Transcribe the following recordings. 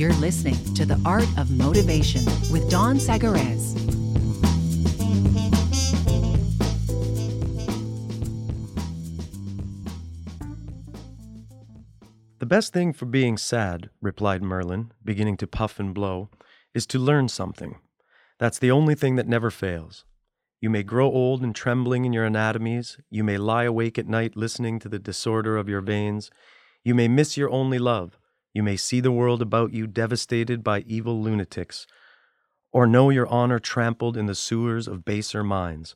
You're listening to The Art of Motivation with Don Sagarez. The best thing for being sad, replied Merlin, beginning to puff and blow, is to learn something. That's the only thing that never fails. You may grow old and trembling in your anatomies. You may lie awake at night listening to the disorder of your veins. You may miss your only love. You may see the world about you devastated by evil lunatics, or know your honor trampled in the sewers of baser minds.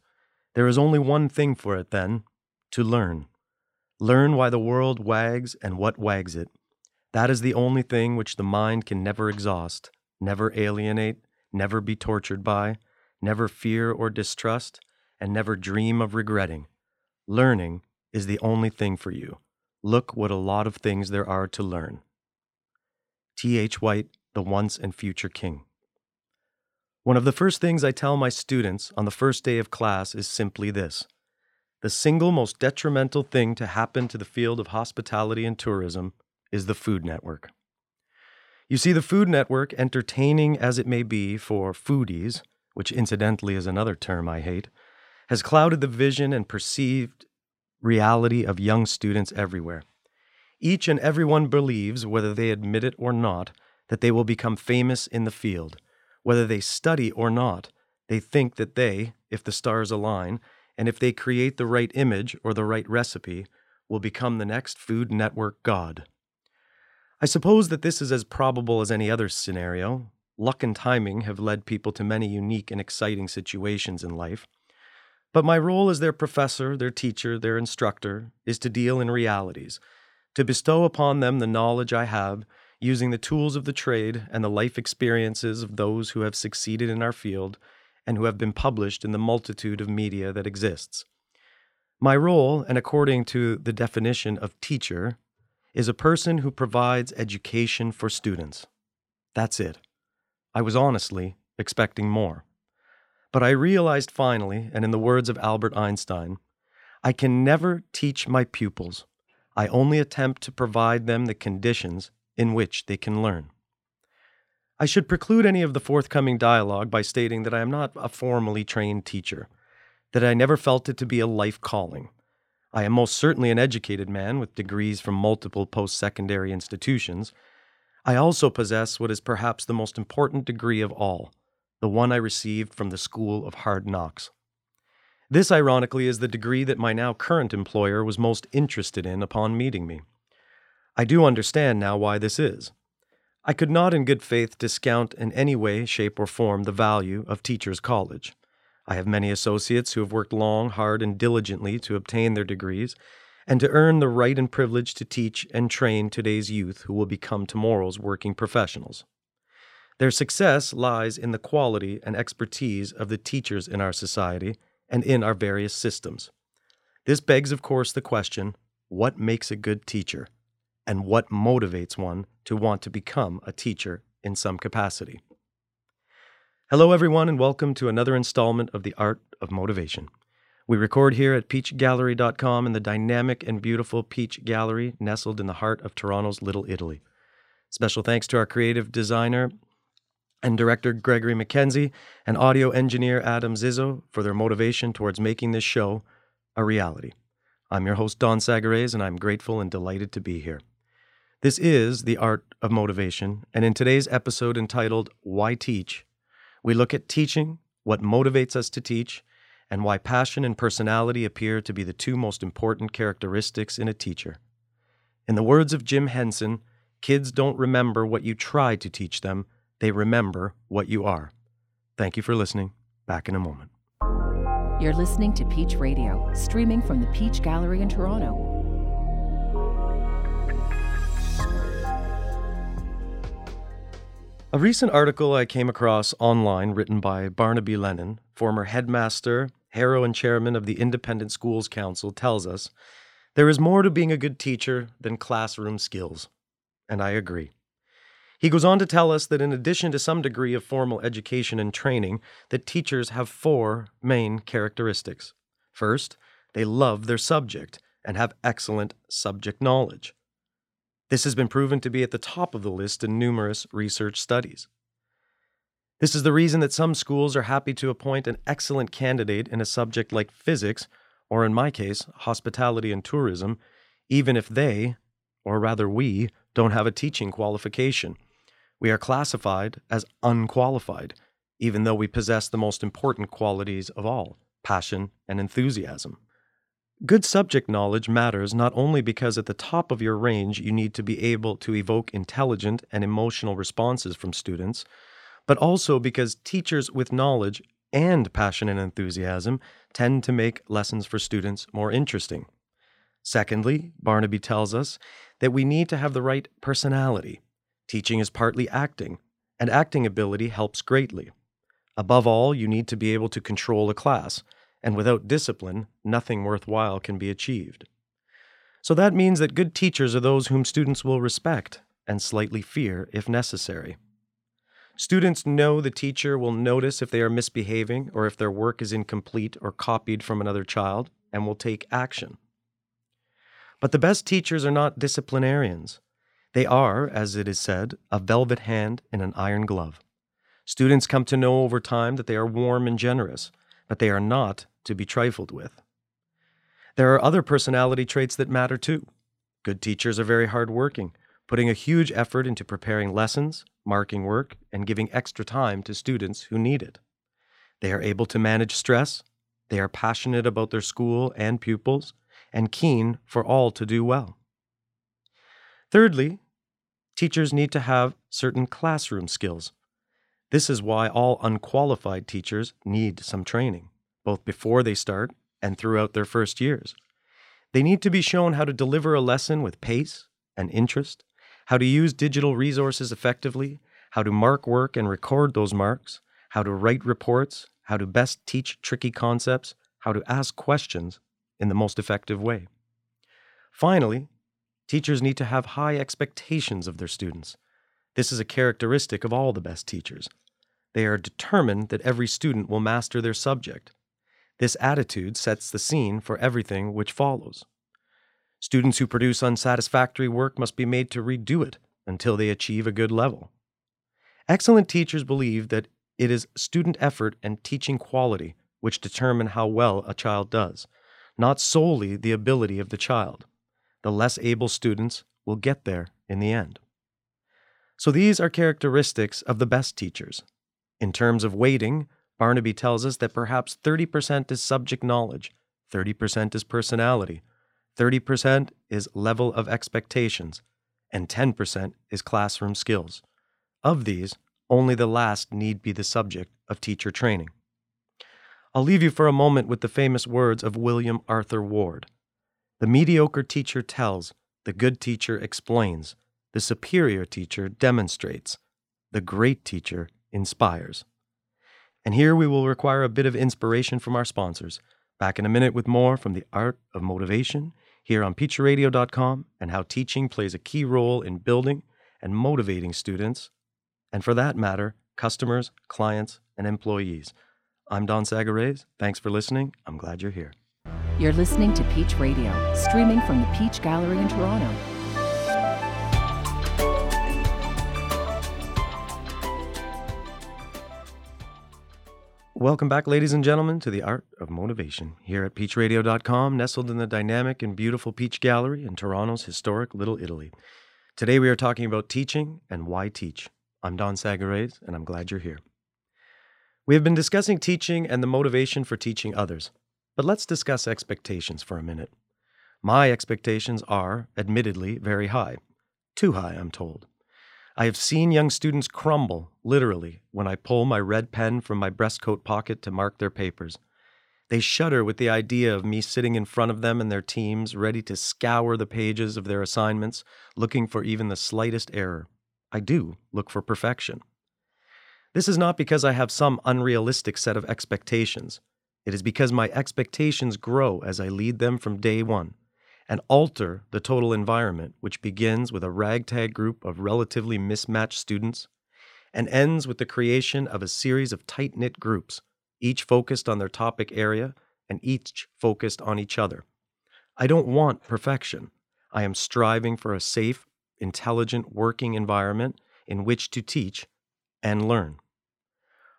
There is only one thing for it, then to learn. Learn why the world wags and what wags it. That is the only thing which the mind can never exhaust, never alienate, never be tortured by, never fear or distrust, and never dream of regretting. Learning is the only thing for you. Look what a lot of things there are to learn. T. H. White, The Once and Future King. One of the first things I tell my students on the first day of class is simply this The single most detrimental thing to happen to the field of hospitality and tourism is the Food Network. You see, the Food Network, entertaining as it may be for foodies, which incidentally is another term I hate, has clouded the vision and perceived reality of young students everywhere. Each and every one believes, whether they admit it or not, that they will become famous in the field. Whether they study or not, they think that they, if the stars align, and if they create the right image or the right recipe, will become the next Food Network god. I suppose that this is as probable as any other scenario. Luck and timing have led people to many unique and exciting situations in life. But my role as their professor, their teacher, their instructor is to deal in realities, to bestow upon them the knowledge I have, using the tools of the trade and the life experiences of those who have succeeded in our field and who have been published in the multitude of media that exists. My role, and according to the definition of teacher, is a person who provides education for students. That's it. I was honestly expecting more. But I realized finally, and in the words of Albert Einstein, I can never teach my pupils. I only attempt to provide them the conditions in which they can learn. I should preclude any of the forthcoming dialogue by stating that I am not a formally trained teacher, that I never felt it to be a life calling. I am most certainly an educated man with degrees from multiple post secondary institutions. I also possess what is perhaps the most important degree of all, the one I received from the School of Hard Knocks. This, ironically, is the degree that my now current employer was most interested in upon meeting me. I do understand now why this is. I could not in good faith discount in any way, shape, or form the value of Teachers College. I have many associates who have worked long, hard, and diligently to obtain their degrees and to earn the right and privilege to teach and train today's youth who will become tomorrow's working professionals. Their success lies in the quality and expertise of the teachers in our society and in our various systems. This begs, of course, the question what makes a good teacher? And what motivates one to want to become a teacher in some capacity? Hello, everyone, and welcome to another installment of The Art of Motivation. We record here at peachgallery.com in the dynamic and beautiful Peach Gallery, nestled in the heart of Toronto's Little Italy. Special thanks to our creative designer and director Gregory McKenzie and audio engineer Adam Zizzo for their motivation towards making this show a reality. I'm your host, Don Sagarez, and I'm grateful and delighted to be here. This is The Art of Motivation, and in today's episode entitled Why Teach, we look at teaching, what motivates us to teach, and why passion and personality appear to be the two most important characteristics in a teacher. In the words of Jim Henson, kids don't remember what you try to teach them, they remember what you are. Thank you for listening. Back in a moment. You're listening to Peach Radio, streaming from the Peach Gallery in Toronto. A recent article I came across online written by Barnaby Lenon, former headmaster, Harrow, and chairman of the Independent Schools Council, tells us there is more to being a good teacher than classroom skills. And I agree. He goes on to tell us that in addition to some degree of formal education and training, that teachers have four main characteristics. First, they love their subject and have excellent subject knowledge. This has been proven to be at the top of the list in numerous research studies. This is the reason that some schools are happy to appoint an excellent candidate in a subject like physics, or in my case, hospitality and tourism, even if they, or rather we, don't have a teaching qualification. We are classified as unqualified, even though we possess the most important qualities of all passion and enthusiasm. Good subject knowledge matters not only because at the top of your range you need to be able to evoke intelligent and emotional responses from students, but also because teachers with knowledge and passion and enthusiasm tend to make lessons for students more interesting. Secondly, Barnaby tells us that we need to have the right personality. Teaching is partly acting, and acting ability helps greatly. Above all, you need to be able to control a class, and without discipline, nothing worthwhile can be achieved. So that means that good teachers are those whom students will respect and slightly fear if necessary. Students know the teacher will notice if they are misbehaving or if their work is incomplete or copied from another child and will take action. But the best teachers are not disciplinarians. They are, as it is said, a velvet hand in an iron glove. Students come to know over time that they are warm and generous, but they are not to be trifled with. There are other personality traits that matter too. Good teachers are very hardworking, putting a huge effort into preparing lessons, marking work, and giving extra time to students who need it. They are able to manage stress, they are passionate about their school and pupils, and keen for all to do well. Thirdly, teachers need to have certain classroom skills. This is why all unqualified teachers need some training, both before they start and throughout their first years. They need to be shown how to deliver a lesson with pace and interest, how to use digital resources effectively, how to mark work and record those marks, how to write reports, how to best teach tricky concepts, how to ask questions, in the most effective way. Finally, teachers need to have high expectations of their students. This is a characteristic of all the best teachers. They are determined that every student will master their subject. This attitude sets the scene for everything which follows. Students who produce unsatisfactory work must be made to redo it until they achieve a good level. Excellent teachers believe that it is student effort and teaching quality which determine how well a child does, not solely the ability of the child. The less able students will get there in the end. So these are characteristics of the best teachers. In terms of weighting, Barnaby tells us that perhaps 30% is subject knowledge, 30% is personality, 30% is level of expectations, and 10% is classroom skills. Of these, only the last need be the subject of teacher training. I'll leave you for a moment with the famous words of William Arthur Ward The mediocre teacher tells, the good teacher explains, the superior teacher demonstrates, the great teacher inspires. And here we will require a bit of inspiration from our sponsors. Back in a minute with more from the art of motivation here on peachradio.com and how teaching plays a key role in building and motivating students, and for that matter, customers, clients, and employees. I'm Don Sagares. Thanks for listening. I'm glad you're here. You're listening to Peach Radio, streaming from the Peach Gallery in Toronto. Welcome back, ladies and gentlemen, to the Art of Motivation here at peachradio.com, nestled in the dynamic and beautiful Peach Gallery in Toronto's historic Little Italy. Today we are talking about teaching and why teach. I'm Don Sagares, and I'm glad you're here. We have been discussing teaching and the motivation for teaching others, but let's discuss expectations for a minute. My expectations are, admittedly, very high. Too high, I'm told. I have seen young students crumble, literally, when I pull my red pen from my breastcoat pocket to mark their papers. They shudder with the idea of me sitting in front of them and their teams, ready to scour the pages of their assignments, looking for even the slightest error. I do look for perfection. This is not because I have some unrealistic set of expectations. It is because my expectations grow as I lead them from day one and alter the total environment, which begins with a ragtag group of relatively mismatched students and ends with the creation of a series of tight knit groups, each focused on their topic area and each focused on each other. I don't want perfection. I am striving for a safe, intelligent working environment in which to teach and learn.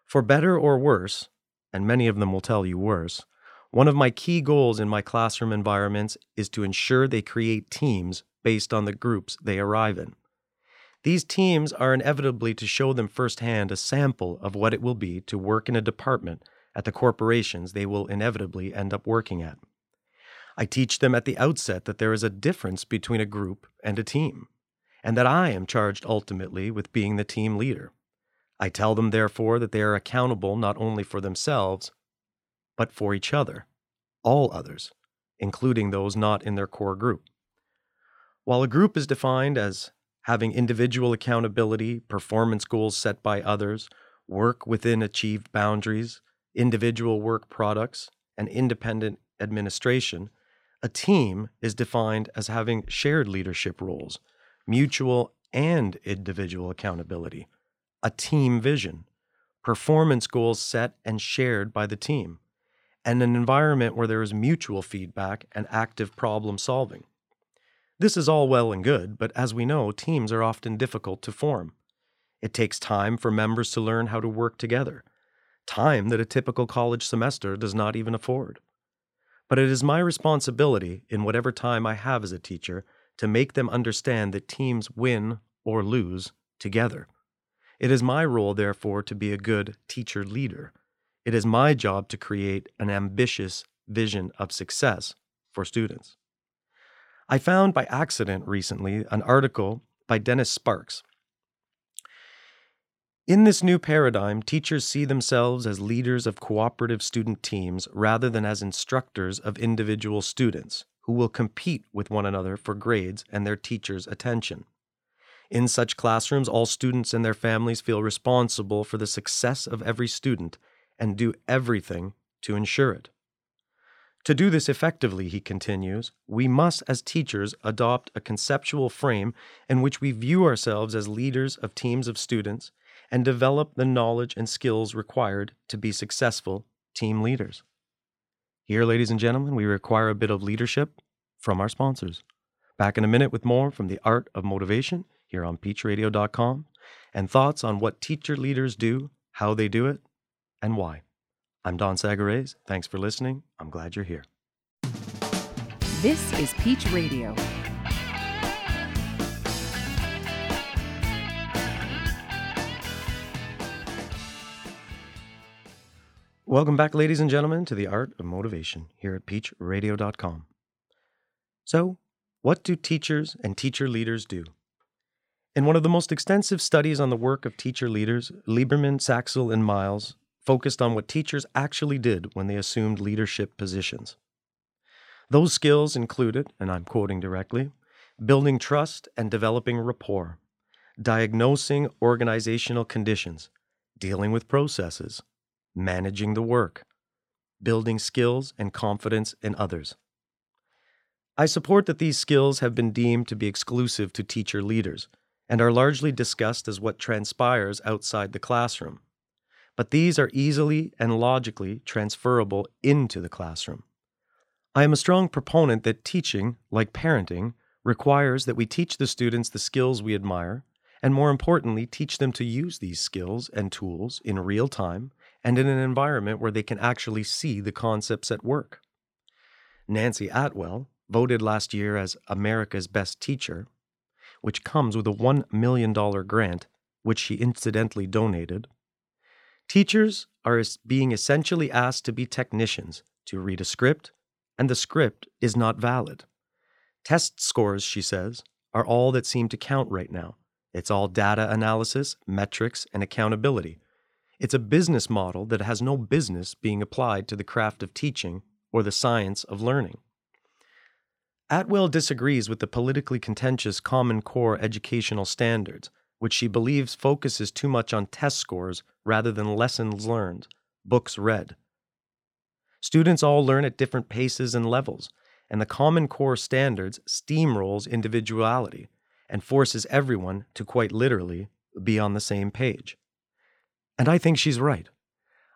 For better or worse, and many of them will tell you worse, one of my key goals in my classroom environments is to ensure they create teams based on the groups they arrive in. These teams are inevitably to show them firsthand a sample of what it will be to work in a department at the corporations they will inevitably end up working at. I teach them at the outset that there is a difference between a group and a team, and that I am charged ultimately with being the team leader. I tell them, therefore, that they are accountable not only for themselves, but for each other, all others, including those not in their core group. While a group is defined as having individual accountability, performance goals set by others, work within achieved boundaries, individual work products, and independent administration, a team is defined as having shared leadership roles, mutual and individual accountability, a team vision, performance goals set and shared by the team, and an environment where there is mutual feedback and active problem solving. This is all well and good, but as we know, teams are often difficult to form. It takes time for members to learn how to work together, time that a typical college semester does not even afford. But it is my responsibility, in whatever time I have as a teacher, to make them understand that teams win or lose together. It is my role, therefore, to be a good teacher leader. It is my job to create an ambitious vision of success for students. I found by accident recently an article by Dennis Sparks. In this new paradigm, teachers see themselves as leaders of cooperative student teams rather than as instructors of individual students who will compete with one another for grades and their teachers' attention. In such classrooms, all students and their families feel responsible for the success of every student and do everything to ensure it. To do this effectively, he continues, we must, as teachers, adopt a conceptual frame in which we view ourselves as leaders of teams of students and develop the knowledge and skills required to be successful team leaders. Here, ladies and gentlemen, we require a bit of leadership from our sponsors. Back in a minute with more from the art of motivation here on peachradio.com and thoughts on what teacher leaders do, how they do it, and why. I'm Don Sagares. Thanks for listening. I'm glad you're here. This is Peach Radio. Welcome back, ladies and gentlemen, to the art of motivation here at peachradio.com. So, what do teachers and teacher leaders do? In one of the most extensive studies on the work of teacher leaders, Lieberman, Saxl, and Miles focused on what teachers actually did when they assumed leadership positions. Those skills included, and I'm quoting directly, building trust and developing rapport, diagnosing organizational conditions, dealing with processes, managing the work, building skills and confidence in others. I support that these skills have been deemed to be exclusive to teacher leaders and are largely discussed as what transpires outside the classroom but these are easily and logically transferable into the classroom. I am a strong proponent that teaching, like parenting, requires that we teach the students the skills we admire, and more importantly, teach them to use these skills and tools in real time and in an environment where they can actually see the concepts at work. Nancy Atwell, voted last year as America's Best Teacher, which comes with a $1 million grant, which she incidentally donated, Teachers are being essentially asked to be technicians, to read a script, and the script is not valid. Test scores, she says, are all that seem to count right now. It's all data analysis, metrics, and accountability. It's a business model that has no business being applied to the craft of teaching or the science of learning. Atwell disagrees with the politically contentious Common Core educational standards, which she believes focuses too much on test scores rather than lessons learned, books read. Students all learn at different paces and levels, and the Common Core standards steamrolls individuality and forces everyone to quite literally be on the same page. And I think she's right.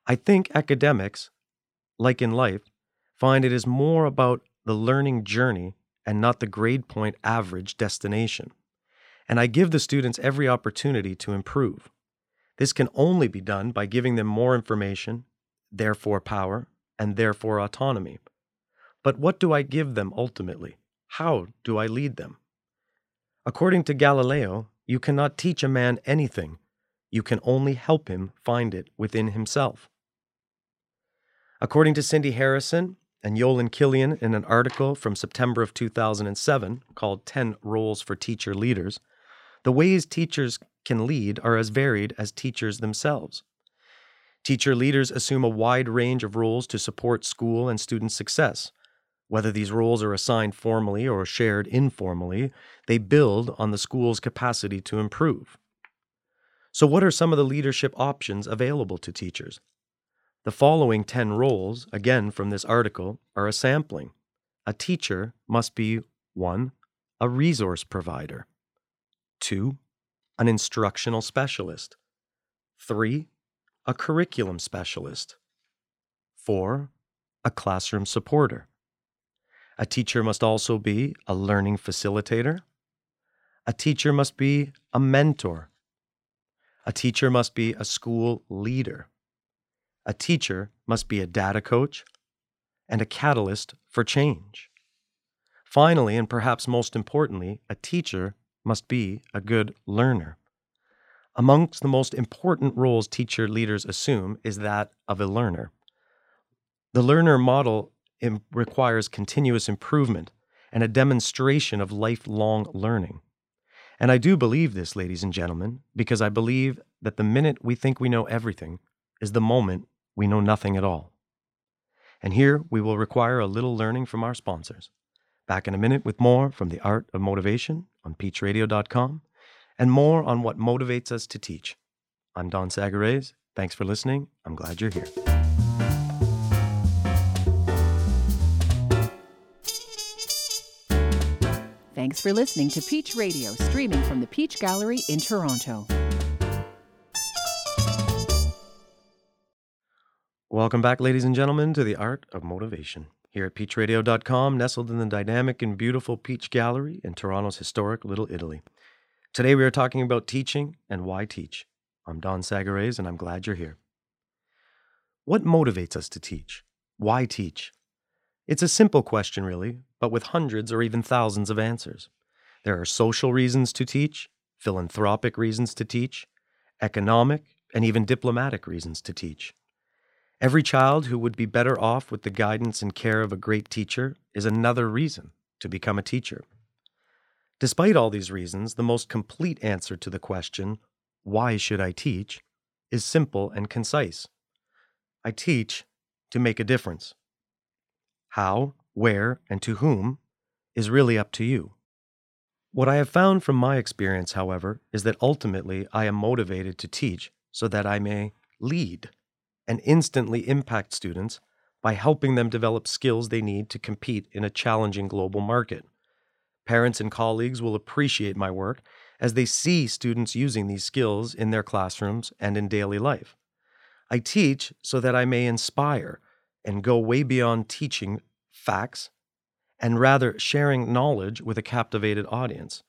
I think academics, like in life, find it is more about the learning journey and not the grade point average destination. and I give the students every opportunity to improve. This can only be done by giving them more information, therefore power, and therefore autonomy. But what do I give them ultimately? How do I lead them? According to Galileo, you cannot teach a man anything. You can only help him find it within himself. According to Cindy Harrison and Joellen Killion in an article from September of 2007 called 10 Roles for Teacher Leaders, the ways teachers can lead are as varied as teachers themselves. Teacher leaders assume a wide range of roles to support school and student success, whether these roles are assigned formally or shared informally, they build on the school's capacity to improve. So, what are some of the leadership options available to teachers? The following 10 roles, again from this article, are a sampling. A teacher must be 1. A resource provider, 2. An instructional specialist, 3. A curriculum specialist, 4. A classroom supporter, a teacher must also be a learning facilitator. A teacher must be a mentor. A teacher must be a school leader. A teacher must be a data coach and a catalyst for change. Finally, and perhaps most importantly, a teacher must be a good learner. Amongst the most important roles teacher leaders assume is that of a learner. The learner model requires continuous improvement and a demonstration of lifelong learning. And I do believe this, ladies and gentlemen, because I believe that the minute we think we know everything is the moment we know nothing at all. And here we will require a little learning from our sponsors. Back in a minute with more from the art of motivation on peachradio.com and more on what motivates us to teach. I'm Don Sagarez. Thanks for listening. I'm glad you're here. Thanks for listening to Peach Radio, streaming from the Peach Gallery in Toronto. Welcome back, ladies and gentlemen, to the Art of Motivation. Here at peachradio.com, nestled in the dynamic and beautiful Peach Gallery in Toronto's historic Little Italy. Today we are talking about teaching and why teach. I'm Don Sagarez, and I'm glad you're here. What motivates us to teach? Why teach? It's a simple question, really, but with hundreds or even thousands of answers. There are social reasons to teach, philanthropic reasons to teach, economic, and even diplomatic reasons to teach. Every child who would be better off with the guidance and care of a great teacher is another reason to become a teacher. Despite all these reasons, the most complete answer to the question, why should I teach, is simple and concise. I teach to make a difference. How, where, and to whom is really up to you. What I have found from my experience, however, is that ultimately I am motivated to teach so that I may lead and instantly impact students by helping them develop skills they need to compete in a challenging global market. Parents and colleagues will appreciate my work as they see students using these skills in their classrooms and in daily life. I teach so that I may inspire and go way beyond teaching facts and rather sharing knowledge with a captivated audience.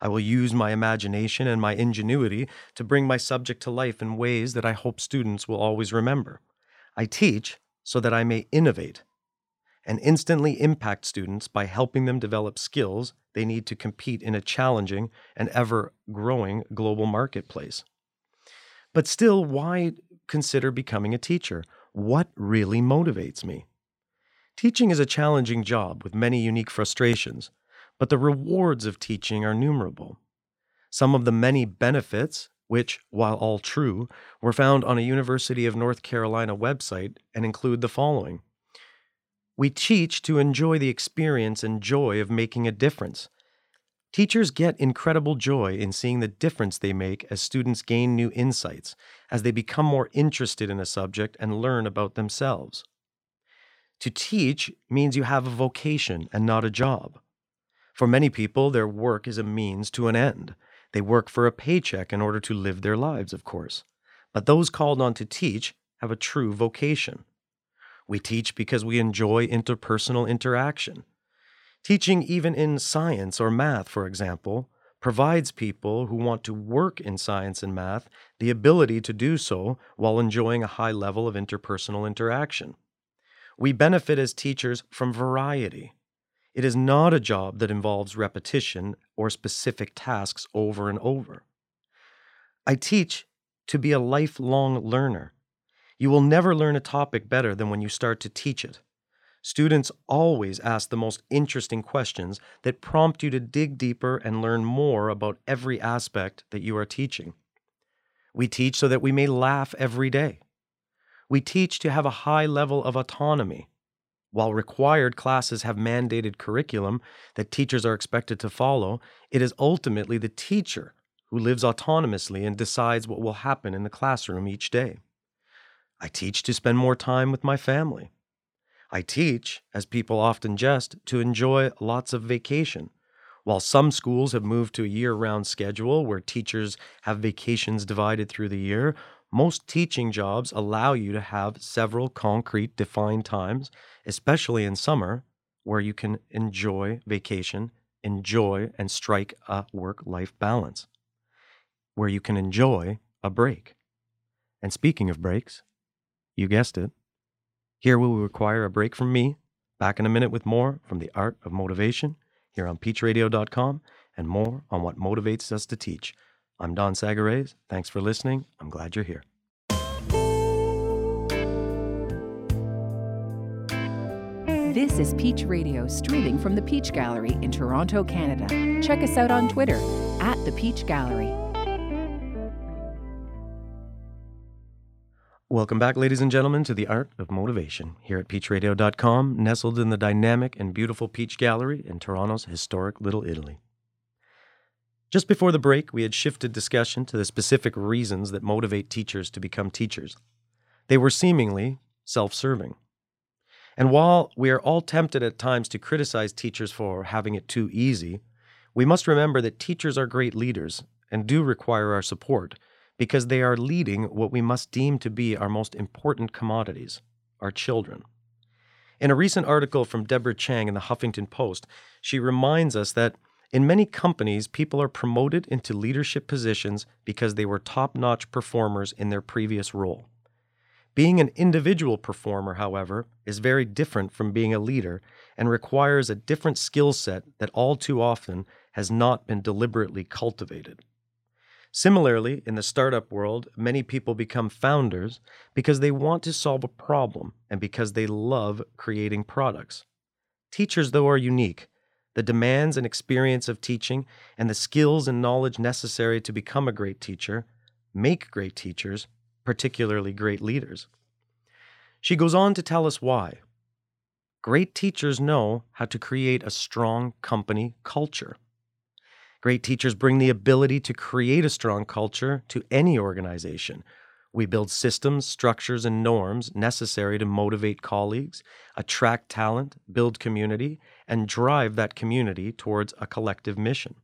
I will use my imagination and my ingenuity to bring my subject to life in ways that I hope students will always remember. I teach so that I may innovate and instantly impact students by helping them develop skills they need to compete in a challenging and ever growing global marketplace. But still, why consider becoming a teacher? What really motivates me? Teaching is a challenging job with many unique frustrations, but the rewards of teaching are numerable. Some of the many benefits, which, while all true, were found on a University of North Carolina website and include the following We teach to enjoy the experience and joy of making a difference. Teachers get incredible joy in seeing the difference they make as students gain new insights, as they become more interested in a subject and learn about themselves. To teach means you have a vocation and not a job. For many people, their work is a means to an end. They work for a paycheck in order to live their lives, of course. But those called on to teach have a true vocation. We teach because we enjoy interpersonal interaction. Teaching, even in science or math, for example, provides people who want to work in science and math the ability to do so while enjoying a high level of interpersonal interaction. We benefit as teachers from variety. It is not a job that involves repetition or specific tasks over and over. I teach to be a lifelong learner. You will never learn a topic better than when you start to teach it. Students always ask the most interesting questions that prompt you to dig deeper and learn more about every aspect that you are teaching. We teach so that we may laugh every day. We teach to have a high level of autonomy. While required classes have mandated curriculum that teachers are expected to follow, it is ultimately the teacher who lives autonomously and decides what will happen in the classroom each day. I teach to spend more time with my family. I teach, as people often jest, to enjoy lots of vacation. While some schools have moved to a year round schedule where teachers have vacations divided through the year, most teaching jobs allow you to have several concrete defined times, especially in summer, where you can enjoy vacation, enjoy and strike a work life balance, where you can enjoy a break. And speaking of breaks, you guessed it, here we will require a break from me. Back in a minute with more from the art of motivation here on peachradio.com and more on what motivates us to teach. I'm Don Sagares. Thanks for listening. I'm glad you're here. This is Peach Radio, streaming from the Peach Gallery in Toronto, Canada. Check us out on Twitter at the Peach Gallery. Welcome back, ladies and gentlemen, to the Art of Motivation here at peachradio.com, nestled in the dynamic and beautiful Peach Gallery in Toronto's historic Little Italy. Just before the break, we had shifted discussion to the specific reasons that motivate teachers to become teachers. They were seemingly self serving. And while we are all tempted at times to criticize teachers for having it too easy, we must remember that teachers are great leaders and do require our support because they are leading what we must deem to be our most important commodities our children. In a recent article from Deborah Chang in the Huffington Post, she reminds us that in many companies, people are promoted into leadership positions because they were top notch performers in their previous role. Being an individual performer, however, is very different from being a leader and requires a different skill set that all too often has not been deliberately cultivated. Similarly, in the startup world, many people become founders because they want to solve a problem and because they love creating products. Teachers, though, are unique. The demands and experience of teaching and the skills and knowledge necessary to become a great teacher make great teachers, particularly great leaders. She goes on to tell us why. Great teachers know how to create a strong company culture. Great teachers bring the ability to create a strong culture to any organization. We build systems, structures, and norms necessary to motivate colleagues, attract talent, build community, and drive that community towards a collective mission.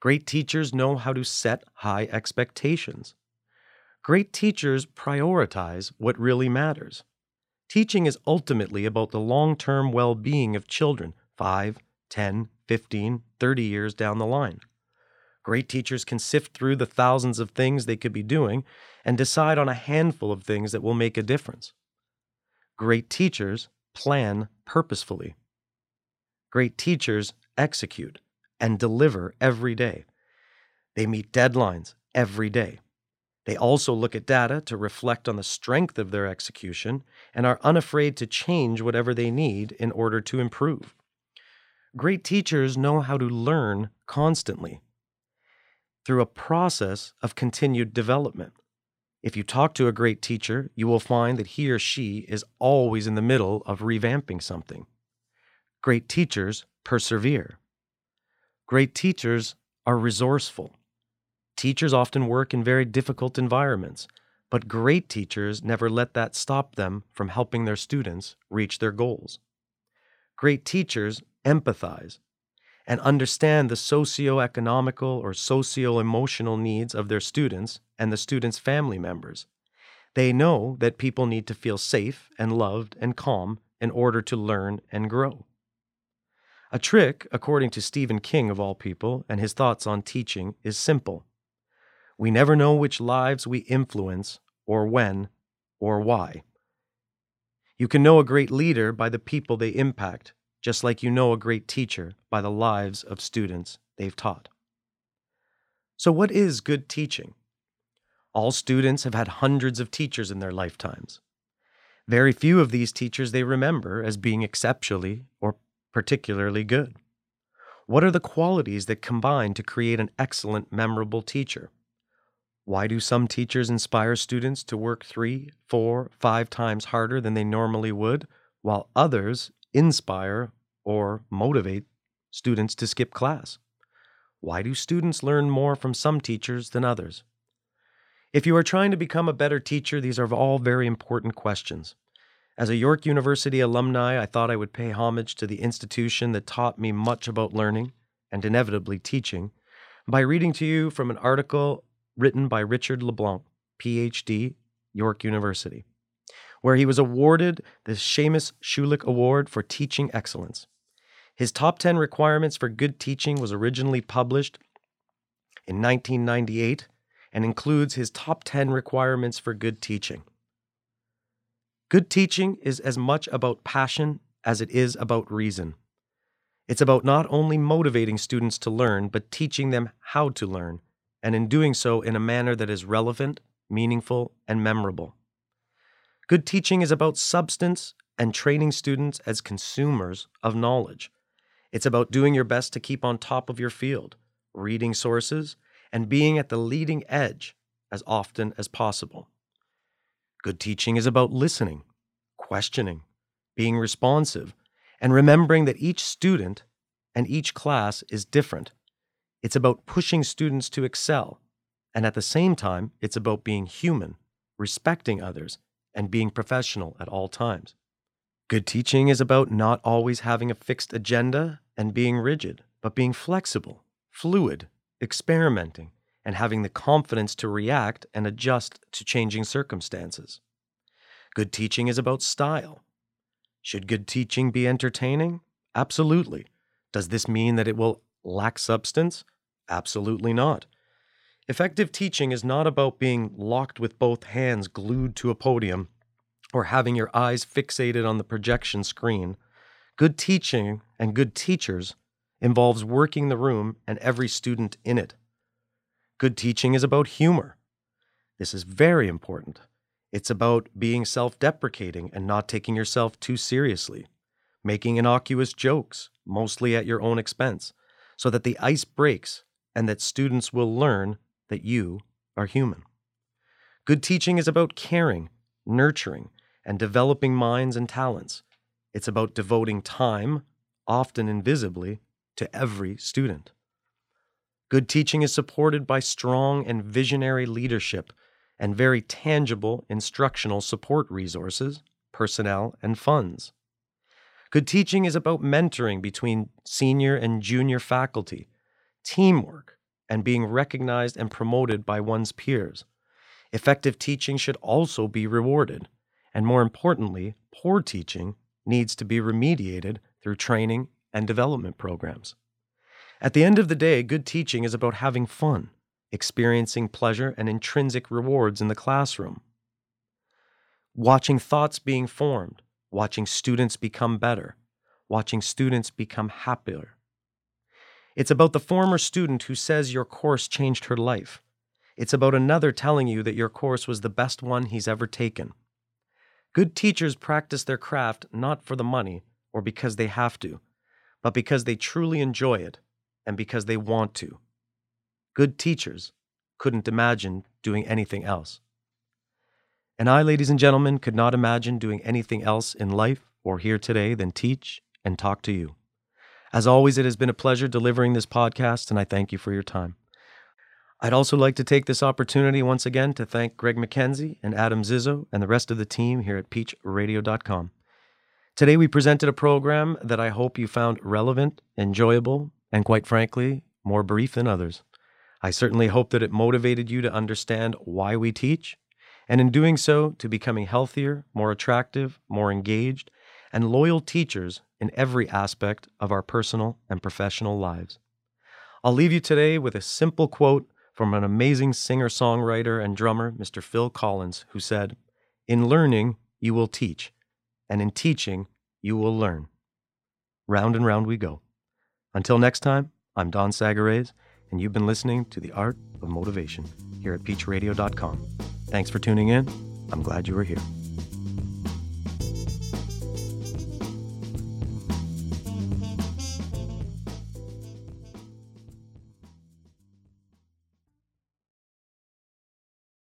Great teachers know how to set high expectations. Great teachers prioritize what really matters. Teaching is ultimately about the long term well being of children 5, 10, 15, 30 years down the line. Great teachers can sift through the thousands of things they could be doing and decide on a handful of things that will make a difference. Great teachers plan purposefully. Great teachers execute and deliver every day. They meet deadlines every day. They also look at data to reflect on the strength of their execution and are unafraid to change whatever they need in order to improve. Great teachers know how to learn constantly through a process of continued development. If you talk to a great teacher, you will find that he or she is always in the middle of revamping something. Great teachers persevere. Great teachers are resourceful. Teachers often work in very difficult environments, but great teachers never let that stop them from helping their students reach their goals. Great teachers empathize, and understand the socio-economical or socio-emotional needs of their students and the students' family members. They know that people need to feel safe and loved and calm in order to learn and grow. A trick, according to Stephen King of all people, and his thoughts on teaching, is simple. We never know which lives we influence, or when, or why. You can know a great leader by the people they impact, just like you know a great teacher by the lives of students they've taught. So, what is good teaching? All students have had hundreds of teachers in their lifetimes. Very few of these teachers they remember as being exceptionally or particularly good. What are the qualities that combine to create an excellent, memorable teacher? Why do some teachers inspire students to work three, four, five times harder than they normally would, while others inspire or motivate students to skip class? Why do students learn more from some teachers than others? If you are trying to become a better teacher, these are all very important questions. As a York University alumni, I thought I would pay homage to the institution that taught me much about learning and inevitably teaching by reading to you from an article written by Richard LeBlanc, PhD, York University, where he was awarded the Seymour Schulich Award for Teaching Excellence. His top 10 requirements for good teaching was originally published in 1998 and includes his top 10 requirements for good teaching. Good teaching is as much about passion as it is about reason. It's about not only motivating students to learn, but teaching them how to learn and in doing so in a manner that is relevant, meaningful, and memorable. Good teaching is about substance and training students as consumers of knowledge. It's about doing your best to keep on top of your field, reading sources, and being at the leading edge as often as possible. Good teaching is about listening, questioning, being responsive, and remembering that each student and each class is different it's about pushing students to excel. And at the same time, it's about being human, respecting others, and being professional at all times. Good teaching is about not always having a fixed agenda and being rigid, but being flexible, fluid, experimenting, and having the confidence to react and adjust to changing circumstances. Good teaching is about style. Should good teaching be entertaining? Absolutely. Does this mean that it will lack substance? Absolutely not. Effective teaching is not about being locked with both hands glued to a podium or having your eyes fixated on the projection screen. Good teaching and good teachers involves working the room and every student in it. Good teaching is about humor. This is very important. It's about being self deprecating and not taking yourself too seriously, making innocuous jokes, mostly at your own expense, so that the ice breaks and that students will learn that you are human. Good teaching is about caring, nurturing, and developing minds and talents. It's about devoting time, often invisibly, to every student. Good teaching is supported by strong and visionary leadership and very tangible instructional support resources, personnel, and funds. Good teaching is about mentoring between senior and junior faculty teamwork, and being recognized and promoted by one's peers. Effective teaching should also be rewarded, and more importantly, poor teaching needs to be remediated through training and development programs. At the end of the day, good teaching is about having fun, experiencing pleasure and intrinsic rewards in the classroom, watching thoughts being formed, watching students become better, watching students become happier, it's about the former student who says your course changed her life. It's about another telling you that your course was the best one he's ever taken. Good teachers practice their craft not for the money or because they have to, but because they truly enjoy it and because they want to. Good teachers couldn't imagine doing anything else. And I, ladies and gentlemen, could not imagine doing anything else in life or here today than teach and talk to you. As always, it has been a pleasure delivering this podcast, and I thank you for your time. I'd also like to take this opportunity once again to thank Greg McKenzie and Adam Zizzo and the rest of the team here at peachradio.com. Today, we presented a program that I hope you found relevant, enjoyable, and quite frankly, more brief than others. I certainly hope that it motivated you to understand why we teach, and in doing so, to becoming healthier, more attractive, more engaged, and loyal teachers in every aspect of our personal and professional lives. I'll leave you today with a simple quote from an amazing singer songwriter and drummer, Mr. Phil Collins, who said, In learning, you will teach, and in teaching, you will learn. Round and round we go. Until next time, I'm Don Sagares, and you've been listening to The Art of Motivation here at peachradio.com. Thanks for tuning in. I'm glad you were here.